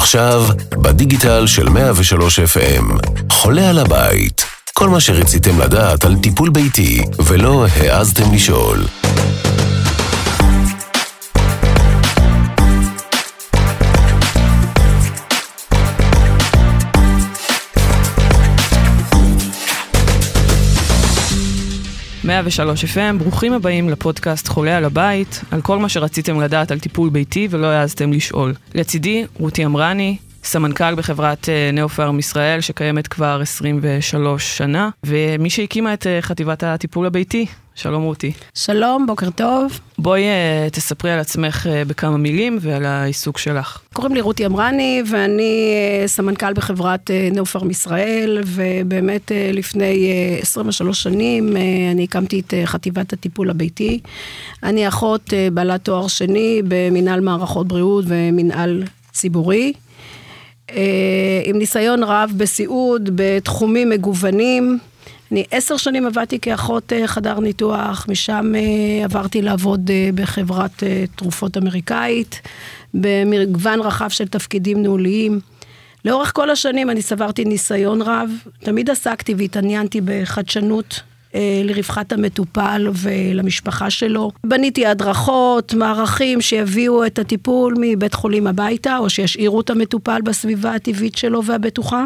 עכשיו, בדיגיטל של 103 FM, חולה על הבית. כל מה שרציתם לדעת על טיפול ביתי ולא העזתם לשאול. מאה ושלוש FM, ברוכים הבאים לפודקאסט חולה על הבית, על כל מה שרציתם לדעת על טיפול ביתי ולא העזתם לשאול. לצידי, רותי אמרני, סמנכ"ל בחברת אה, נאופארם ישראל, שקיימת כבר 23 שנה, ומי שהקימה את אה, חטיבת הטיפול הביתי. שלום רותי. שלום, בוקר טוב. בואי אה, תספרי על עצמך בכמה מילים ועל העיסוק שלך. קוראים לי רותי אמרני, ואני סמנכ"ל בחברת נאופארם ישראל, ובאמת לפני 23 שנים אני הקמתי את חטיבת הטיפול הביתי. אני אחות בעלת תואר שני במנהל מערכות בריאות ומנהל ציבורי. אה, עם ניסיון רב בסיעוד, בתחומים מגוונים. אני עשר שנים עבדתי כאחות אה, חדר ניתוח, משם אה, עברתי לעבוד בחברת תרופות אמריקאית, במגוון רחב של תפקידים ניהוליים. לאורך כל השנים אני סברתי ניסיון רב, תמיד עסקתי והתעניינתי בחדשנות לרווחת המטופל ולמשפחה שלו. בניתי הדרכות, מערכים שיביאו את הטיפול מבית חולים הביתה, או שישאירו את המטופל בסביבה הטבעית שלו והבטוחה.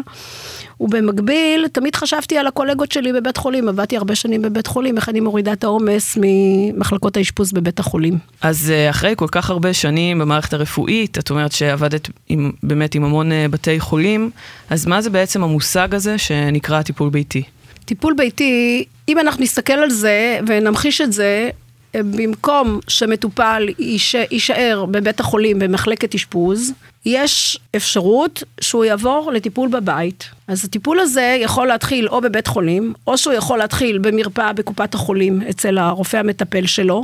ובמקביל, תמיד חשבתי על הקולגות שלי בבית חולים, עבדתי הרבה שנים בבית חולים, איך אני מורידה את העומס ממחלקות האשפוז בבית החולים. אז אה, אחרי כל כך הרבה שנים במערכת הרפואית, את אומרת שעבדת עם, באמת עם המון אה, בתי חולים, אז מה זה בעצם המושג הזה שנקרא טיפול ביתי? טיפול ביתי, אם אנחנו נסתכל על זה ונמחיש את זה, במקום שמטופל יישאר בבית החולים במחלקת אשפוז, יש אפשרות שהוא יעבור לטיפול בבית. אז הטיפול הזה יכול להתחיל או בבית חולים, או שהוא יכול להתחיל במרפאה בקופת החולים אצל הרופא המטפל שלו.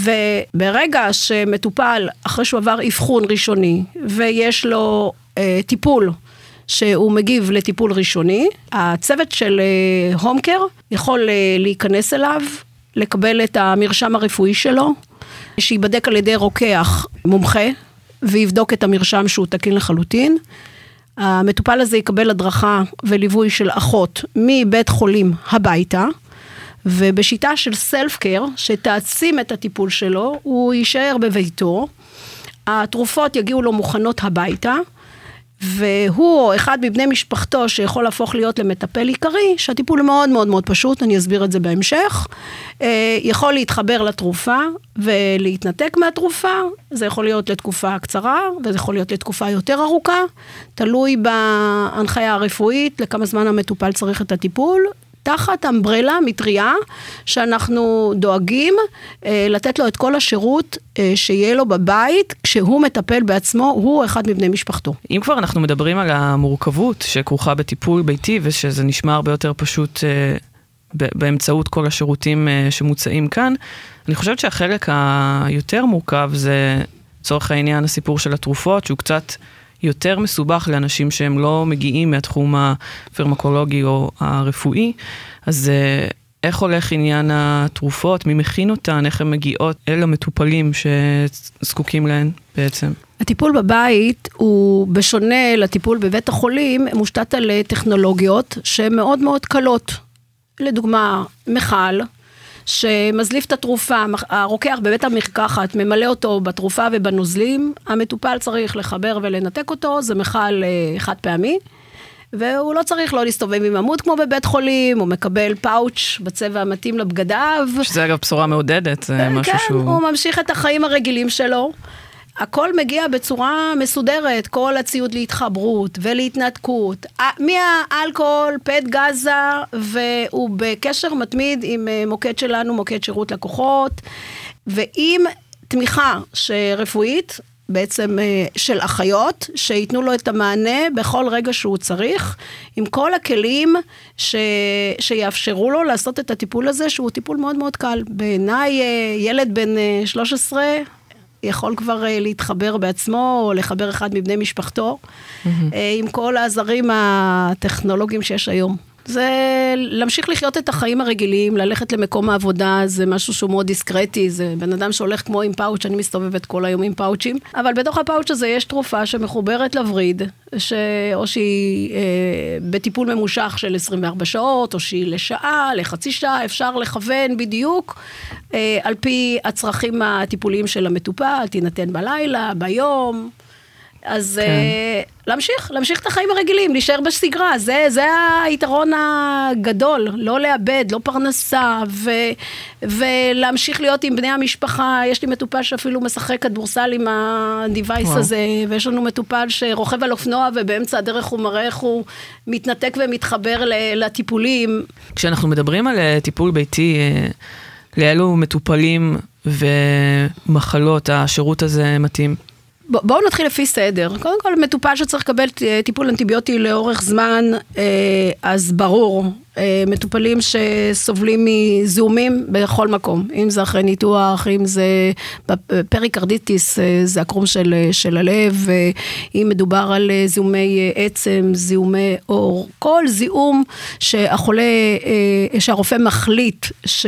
וברגע שמטופל, אחרי שהוא עבר אבחון ראשוני, ויש לו אה, טיפול שהוא מגיב לטיפול ראשוני. הצוות של הומקר אה, יכול אה, להיכנס אליו, לקבל את המרשם הרפואי שלו, שייבדק על ידי רוקח מומחה, ויבדוק את המרשם שהוא תקין לחלוטין. המטופל הזה יקבל הדרכה וליווי של אחות מבית חולים הביתה, ובשיטה של סלף קר, שתעצים את הטיפול שלו, הוא יישאר בביתו. התרופות יגיעו לו מוכנות הביתה. והוא או אחד מבני משפחתו שיכול להפוך להיות למטפל עיקרי, שהטיפול מאוד מאוד מאוד פשוט, אני אסביר את זה בהמשך, אה, יכול להתחבר לתרופה ולהתנתק מהתרופה, זה יכול להיות לתקופה קצרה וזה יכול להיות לתקופה יותר ארוכה, תלוי בהנחיה הרפואית לכמה זמן המטופל צריך את הטיפול, תחת אמברלה, מטריה, שאנחנו דואגים אה, לתת לו את כל השירות אה, שיהיה לו בבית, כשהוא מטפל בעצמו, הוא אחד מבני משפחתו. אם כבר אנחנו מדברים על המורכבות שכרוכה בטיפול ביתי, ושזה נשמע הרבה יותר פשוט אה, באמצעות כל השירותים אה, שמוצעים כאן, אני חושבת שהחלק היותר מורכב זה, לצורך העניין, הסיפור של התרופות, שהוא קצת... יותר מסובך לאנשים שהם לא מגיעים מהתחום הפרמקולוגי או הרפואי. אז אה, איך הולך עניין התרופות, מי מכין אותן, איך הן מגיעות אל המטופלים שזקוקים להן בעצם? הטיפול בבית הוא, בשונה לטיפול בבית החולים, מושתת על טכנולוגיות שהן מאוד מאוד קלות. לדוגמה, מכל, שמזליף את התרופה, הרוקח בבית המרקחת ממלא אותו בתרופה ובנוזלים, המטופל צריך לחבר ולנתק אותו, זה מכל אה, חד פעמי. והוא לא צריך לא להסתובב עם עמוד כמו בבית חולים, הוא מקבל פאוץ' בצבע המתאים לבגדיו. שזה אגב בשורה מעודדת, זה אה, משהו כן, שהוא... כן, הוא ממשיך את החיים הרגילים שלו. הכל מגיע בצורה מסודרת, כל הציוד להתחברות ולהתנתקות, מהאלכוהול, פט גזה, והוא בקשר מתמיד עם אה, מוקד שלנו, מוקד שירות לקוחות, ועם תמיכה רפואית, בעצם אה, של אחיות, שייתנו לו את המענה בכל רגע שהוא צריך, עם כל הכלים ש... שיאפשרו לו לעשות את הטיפול הזה, שהוא טיפול מאוד מאוד קל. בעיניי, אה, ילד בן 13, יכול כבר uh, להתחבר בעצמו, או לחבר אחד מבני משפחתו, mm-hmm. uh, עם כל העזרים הטכנולוגיים שיש היום. זה להמשיך לחיות את החיים הרגילים, ללכת למקום העבודה, זה משהו שהוא מאוד דיסקרטי, זה בן אדם שהולך כמו עם פאוץ', אני מסתובבת כל היום עם פאוצ'ים, אבל בתוך הפאוץ' הזה יש תרופה שמחוברת לווריד, ש... או שהיא אה, בטיפול ממושך של 24 שעות, או שהיא לשעה, לחצי שעה, אפשר לכוון בדיוק אה, על פי הצרכים הטיפוליים של המטופל, תינתן בלילה, ביום. אז כן. uh, להמשיך, להמשיך את החיים הרגילים, להישאר בשגרה, זה, זה היתרון הגדול, לא לאבד, לא פרנסה, ו, ולהמשיך להיות עם בני המשפחה. יש לי מטופל שאפילו משחק כדורסל עם ה-device הזה, ויש לנו מטופל שרוכב על אופנוע ובאמצע הדרך הוא מראה איך הוא מתנתק ומתחבר לטיפולים. כשאנחנו מדברים על אה, טיפול ביתי, אה, לאלו מטופלים ומחלות השירות הזה מתאים? בואו נתחיל לפי סדר. קודם כל, מטופל שצריך לקבל טיפול אנטיביוטי לאורך זמן, אה, אז ברור, אה, מטופלים שסובלים מזיהומים בכל מקום, אם זה אחרי ניתוח, אם זה פריקרדיטיס, אה, זה הקרום של, של הלב, אם מדובר על זיהומי עצם, זיהומי עור, כל זיהום שהחולה, שהרופא מחליט ש...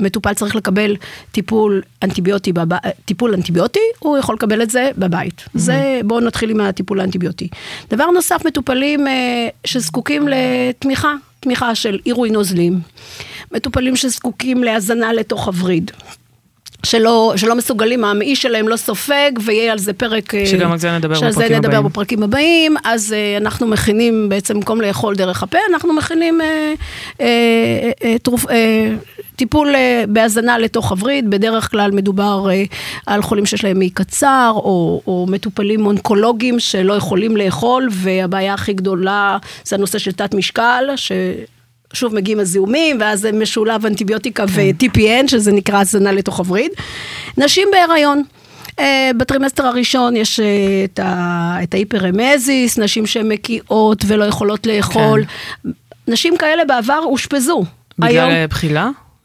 מטופל צריך לקבל טיפול אנטיביוטי, בב... טיפול אנטיביוטי, הוא יכול לקבל את זה בבית. Mm-hmm. זה, בואו נתחיל עם הטיפול האנטיביוטי. דבר נוסף, מטופלים אה, שזקוקים לתמיכה, תמיכה של עירוי נוזלים. מטופלים שזקוקים להזנה לתוך הווריד. שלא, שלא מסוגלים, המעי שלהם לא סופג, ויהיה על זה פרק... אה, שגם על זה נדבר בפרקים הבאים. שעל זה נדבר בפרקים הבאים, אז uh, אנחנו מכינים, בעצם במקום לאכול דרך הפה, אנחנו מכינים uh, אה, אה, תרופ, אה, טיפול אה, בהזנה לתוך הווריד, בדרך כלל מדובר אה, על חולים שיש להם מעי קצר, או, או מטופלים אונקולוגיים שלא יכולים לאכול, והבעיה הכי גדולה זה הנושא של תת משקל, ש... שוב מגיעים הזיהומים, ואז זה משולב אנטיביוטיקה כן. ו-TPN, שזה נקרא הזנה לתוך הווריד. נשים בהיריון. אה, בטרימסטר הראשון יש אה, את, ה, את ההיפרמזיס, נשים שהן מקיאות ולא יכולות לאכול. כן. נשים כאלה בעבר אושפזו. בגלל היום, אה,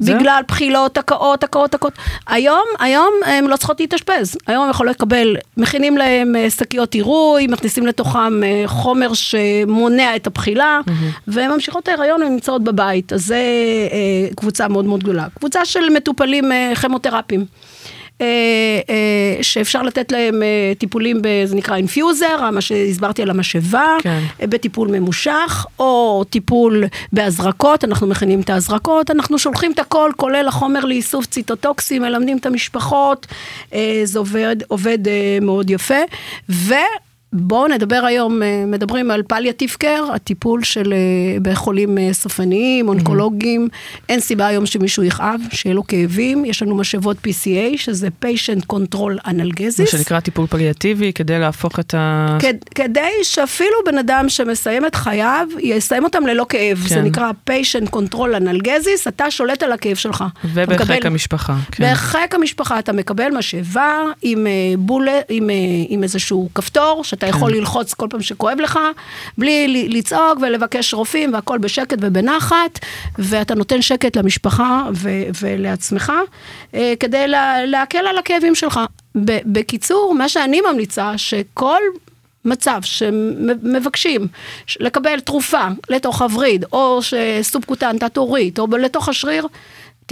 בגלל בחילות, הקאות, הקאות, הקאות. היום, היום הן לא צריכות להתאשפז. היום הן יכולות לקבל, מכינים להם אה, שקיות עירוי, מכניסים לתוכם אה, חומר שמונע את הבחילה, mm-hmm. והן ממשיכות ההיריון ונמצאות בבית. אז זה אה, קבוצה מאוד מאוד גדולה. קבוצה של מטופלים כימותרפיים. אה, אה, שאפשר לתת להם אה, טיפולים, זה נקרא infuser, מה שהסברתי על המשאבה, כן. בטיפול ממושך, או טיפול בהזרקות, אנחנו מכינים את ההזרקות, אנחנו שולחים את הכל, כולל החומר לאיסוף ציטוטוקסים, מלמדים את המשפחות, זה עובד, עובד מאוד יפה. ו... בואו נדבר היום, אה, מדברים על פליאטיב קר, הטיפול של אה, בחולים אה, סופניים, אונקולוגיים. Mm-hmm. אין סיבה היום שמישהו יכאב, שיהיה לו כאבים. יש לנו משאבות PCA, שזה patient control analgesis. מה שנקרא טיפול פליאטיבי, כדי להפוך את ה... כדי שאפילו בן אדם שמסיים את חייו, יסיים אותם ללא כאב. כן. זה נקרא patient control analgesis, אתה שולט על הכאב שלך. ובחיק מקבל... המשפחה. כן. בחיק המשפחה אתה מקבל משאבה עם, בולה, עם, עם איזשהו כפתור, אתה יכול כן. ללחוץ כל פעם שכואב לך, בלי לצעוק ולבקש רופאים והכל בשקט ובנחת, ואתה נותן שקט למשפחה ו- ולעצמך, אה, כדי לה- להקל על הכאבים שלך. בקיצור, מה שאני ממליצה, שכל מצב שמבקשים לקבל תרופה לתוך הווריד, או סובקוטן תת-הורית, או לתוך השריר,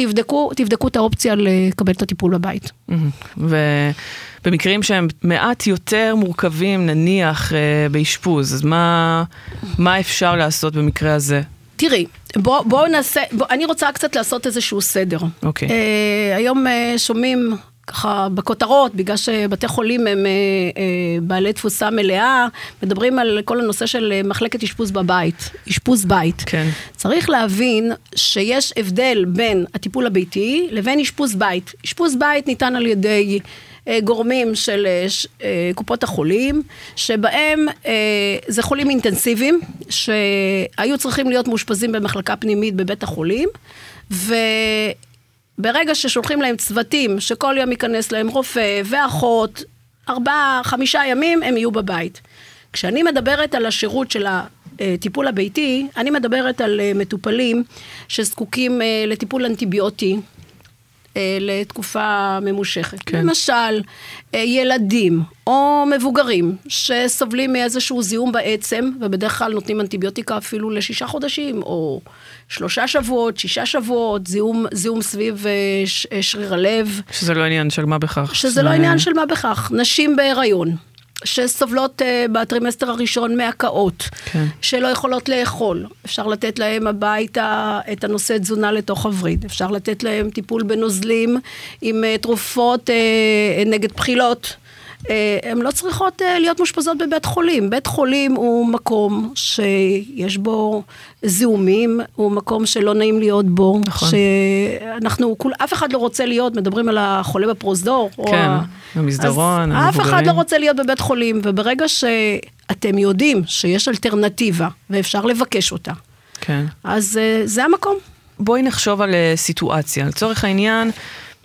תבדקו, תבדקו את האופציה לקבל את הטיפול בבית. ובמקרים שהם מעט יותר מורכבים, נניח אה, באשפוז, אז מה, מה אפשר לעשות במקרה הזה? תראי, בואו בוא נעשה, בוא, אני רוצה קצת לעשות איזשהו סדר. אוקיי. Okay. אה, היום אה, שומעים ככה בכותרות, בגלל שבתי חולים הם אה, אה, בעלי תפוסה מלאה, מדברים על כל הנושא של אה, מחלקת אשפוז בבית, אשפוז בית. כן. צריך להבין שיש הבדל בין הטיפול הביתי לבין אשפוז בית. אשפוז בית ניתן על ידי... גורמים של קופות החולים, שבהם זה חולים אינטנסיביים, שהיו צריכים להיות מאושפזים במחלקה פנימית בבית החולים, ו... ברגע ששולחים להם צוותים, שכל יום ייכנס להם רופא ואחות, ארבעה, חמישה ימים הם יהיו בבית. כשאני מדברת על השירות של הטיפול הביתי, אני מדברת על אה, מטופלים שזקוקים אה, לטיפול אנטיביוטי, אה, לתקופה ממושכת. כן. למשל, אה, ילדים או מבוגרים שסובלים מאיזשהו זיהום בעצם, ובדרך כלל נותנים אנטיביוטיקה אפילו לשישה חודשים, או שלושה שבועות, שישה שבועות, זיהום, זיהום סביב אה, ש, אה, שריר הלב. שזה לא עניין של מה בכך. שזה לא עניין של מה בכך. נשים בהיריון. שסובלות אה, בטרימסטר הראשון מהקאות, כן. שלא יכולות לאכול. אפשר לתת להם הביתה את הנושא תזונה לתוך הווריד. אפשר לתת להם טיפול בנוזלים עם אה, תרופות אה, נגד בחילות. אה, הן לא צריכות אה, להיות מאושפזות בבית חולים. בית חולים הוא מקום שיש בו זיהומים, הוא מקום שלא נעים להיות בו. נכון. שאנחנו, כול, אף אחד לא רוצה להיות, מדברים על החולה בפרוזדור. כן, במסדרון, המבוגרים. אף אחד לא רוצה להיות בבית חולים, וברגע שאתם יודעים שיש אלטרנטיבה, ואפשר לבקש אותה, כן. אז אה, זה המקום. בואי נחשוב על סיטואציה. לצורך העניין,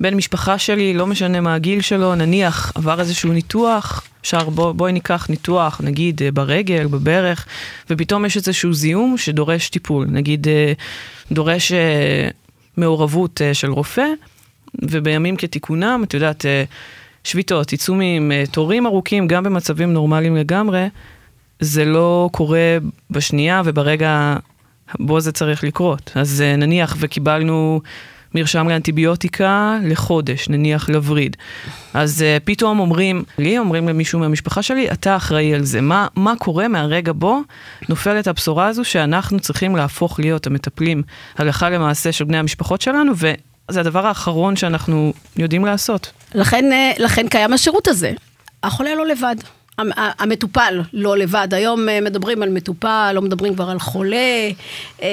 בן משפחה שלי, לא משנה מה הגיל שלו, נניח עבר איזשהו ניתוח, אפשר בוא, בואי ניקח ניתוח, נגיד אה, ברגל, בברך, ופתאום יש איזשהו זיהום שדורש טיפול, נגיד אה, דורש אה, מעורבות של רופא, ובימים כתיקונם, את יודעת, שביתות, עיצומים, תורים ארוכים, גם במצבים נורמליים לגמרי, זה לא קורה בשנייה וברגע בו זה צריך לקרות. אז נניח וקיבלנו מרשם לאנטיביוטיקה לחודש, נניח לווריד. אז uh, פתאום אומרים לי, אומרים למישהו מהמשפחה שלי, אתה אחראי על זה. מה, מה קורה מהרגע בו נופלת הבשורה הזו שאנחנו צריכים להפוך להיות המטפלים הלכה למעשה של בני המשפחות שלנו, וזה הדבר האחרון שאנחנו יודעים לעשות. לכן, אה, לכן קיים השירות הזה. החולה לא לבד. המטופל לא לבד, היום אה, מדברים על מטופל, לא מדברים כבר על חולה, אה,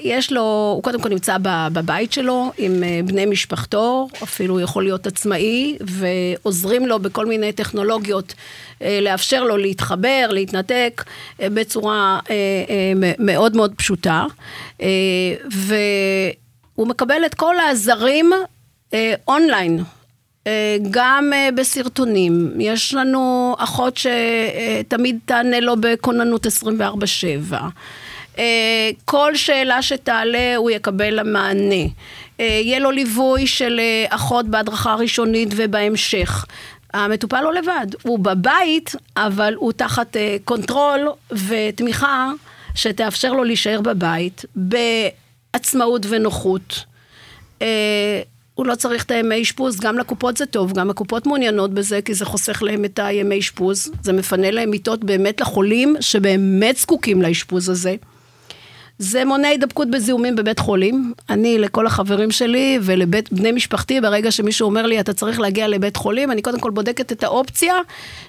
יש לו, הוא קודם כל נמצא בבית שלו עם אה, בני משפחתו, אפילו יכול להיות עצמאי, ועוזרים לו בכל מיני טכנולוגיות לאפשר לו להתחבר, להתנתק בצורה מאוד מאוד פשוטה, והוא מקבל את כל העזרים אונליין. אה, גם אה, בסרטונים, יש לנו אחות שתמיד תענה לו בכוננות 24-7. אה, כל שאלה שתעלה הוא יקבל לה מענה. יהיה לו ליווי של אחות בהדרכה ראשונית ובהמשך. המטופל לא לבד, הוא בבית, אבל הוא תחת control ותמיכה שתאפשר לו להישאר בבית בעצמאות ונוחות. הוא לא צריך את הימי אשפוז, גם לקופות זה טוב, גם הקופות מעוניינות בזה, כי זה חוסך להם את הימי אשפוז, זה מפנה להם מיטות באמת לחולים שבאמת זקוקים לאשפוז הזה. זה מונע הידבקות בזיהומים בבית חולים. אני, לכל החברים שלי ולבית בני משפחתי, ברגע שמישהו אומר לי, אתה צריך להגיע לבית חולים, אני קודם כל בודקת את האופציה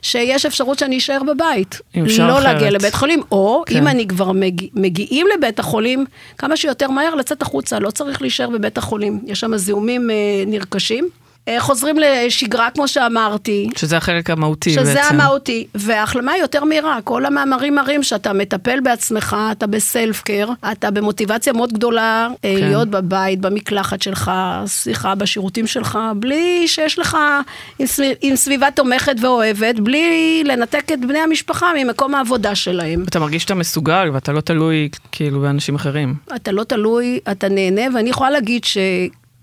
שיש אפשרות שאני אשאר בבית. לא אחרת. להגיע לבית חולים, או כן. אם אני כבר מגיע, מגיעים לבית החולים, כמה שיותר מהר לצאת החוצה, לא צריך להישאר בבית החולים. יש שם זיהומים אה, נרכשים. אה, חוזרים לשגרה, כמו שאמרתי. שזה החלק המהותי שזה בעצם. שזה המהותי, וההחלמה היא יותר מהירה. כל המאמרים מראים שאתה מטפל בעצמך, אתה בסלף קר, אתה במוטיבציה מאוד גדולה אה, כן. להיות בבית, במקלחת שלך, סליחה, בשירותים שלך, בלי שיש לך, עם, סביב, עם סביבה תומכת ואוהבת, בלי לנתק את בני המשפחה ממקום העבודה שלהם. אתה מרגיש שאתה מסוגל ואתה לא תלוי כאילו באנשים אחרים. אתה לא תלוי, אתה נהנה, ואני יכולה להגיד ש...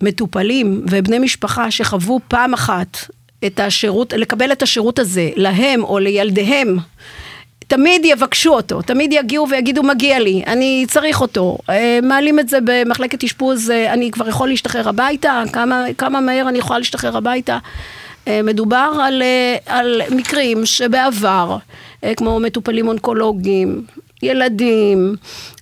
מטופלים ובני משפחה שחוו פעם אחת את השירות, לקבל את השירות הזה להם או לילדיהם, תמיד יבקשו אותו, תמיד יגיעו ויגידו מגיע לי, אני צריך אותו. אה, מעלים את זה במחלקת אשפוז, אה, אני כבר יכול להשתחרר הביתה, כמה, כמה מהר אני יכולה להשתחרר הביתה. אה, מדובר על, על מקרים שבעבר, כמו מטופלים אונקולוגיים, ילדים,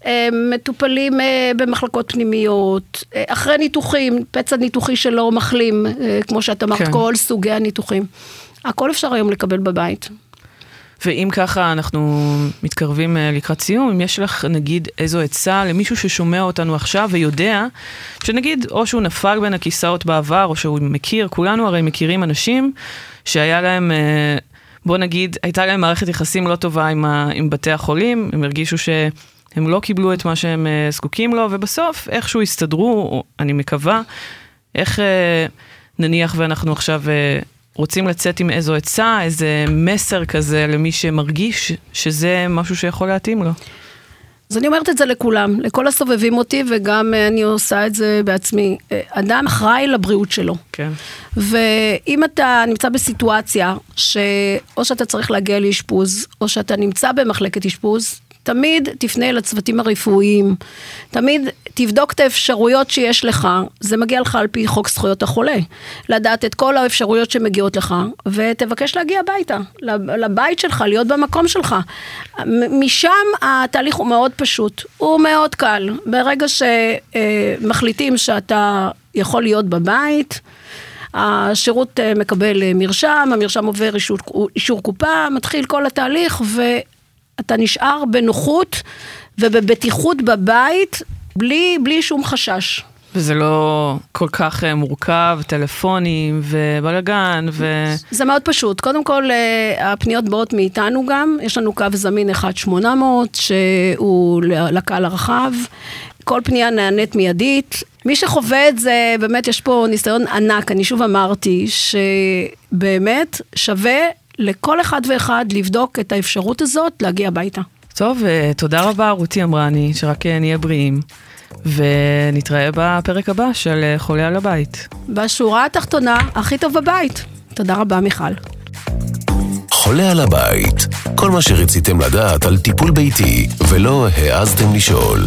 אה, מטופלים אה, במחלקות פנימיות, אה, אחרי ניתוחים, פצע ניתוחי שלא מחלים, כמו שאת אמרת, כן. כל סוגי הניתוחים. הכל אפשר היום לקבל בבית. ואם ככה אנחנו מתקרבים לקראת סיום, אם יש לך נגיד איזו עצה למישהו ששומע אותנו עכשיו ויודע שנגיד או שהוא נפל בין הכיסאות בעבר או שהוא מכיר, כולנו הרי מכירים אנשים שהיה להם בוא נגיד, הייתה להם מערכת יחסים לא טובה עם, ה, עם בתי החולים, הם הרגישו שהם לא קיבלו את מה שהם uh, זקוקים לו, ובסוף איכשהו הסתדרו, אני מקווה, איך uh, נניח ואנחנו עכשיו uh, רוצים לצאת עם איזו עצה, איזה מסר כזה למי שמרגיש שזה משהו שיכול להתאים לו. אז אני אומרת את זה לכולם, לכל הסובבים אותי, וגם אה, אני עושה את זה בעצמי. אה, אדם אחראי לבריאות שלו. כן. ואם אתה נמצא בסיטואציה שאו שאתה צריך להגיע לאשפוז, או שאתה נמצא במחלקת אשפוז, תמיד תפנה לצוותים הרפואיים, תמיד תבדוק את האפשרויות שיש לך, זה מגיע לך על פי חוק זכויות החולה, לדעת את כל האפשרויות שמגיעות לך, ותבקש להגיע הביתה, לבית שלך, להיות במקום שלך. משם התהליך הוא מאוד פשוט, הוא מאוד קל. ברגע שמחליטים שאתה יכול להיות בבית, השירות אה, מקבל אה, מרשם, המרשם עובר אישור, אישור קופה, מתחיל כל התהליך, ו... אתה נשאר בנוחות ובבטיחות בבית, בלי, בלי שום חשש. וזה לא כל כך אה, מורכב, טלפונים ובלאגן ו... זה מאוד פשוט. קודם כל, אה, הפניות באות מאיתנו גם. יש לנו קו זמין 1-800, שהוא לקהל הרחב. כל פנייה נענית מיידית. מי שחווה את זה, באמת יש פה ניסיון ענק. אני שוב אמרתי שבאמת שווה לכל אחד ואחד לבדוק את האפשרות הזאת להגיע הביתה. טוב, אה, תודה רבה רותי אמרני, שרק אה, נהיה בריאים. ונתראה בפרק הבא של אה, חולה על הבית. בשורה התחתונה, הכי טוב בבית. תודה רבה, מיכל. חולה על הבית, כל מה שרציתם לדעת על טיפול ביתי ולא העזתם לשאול.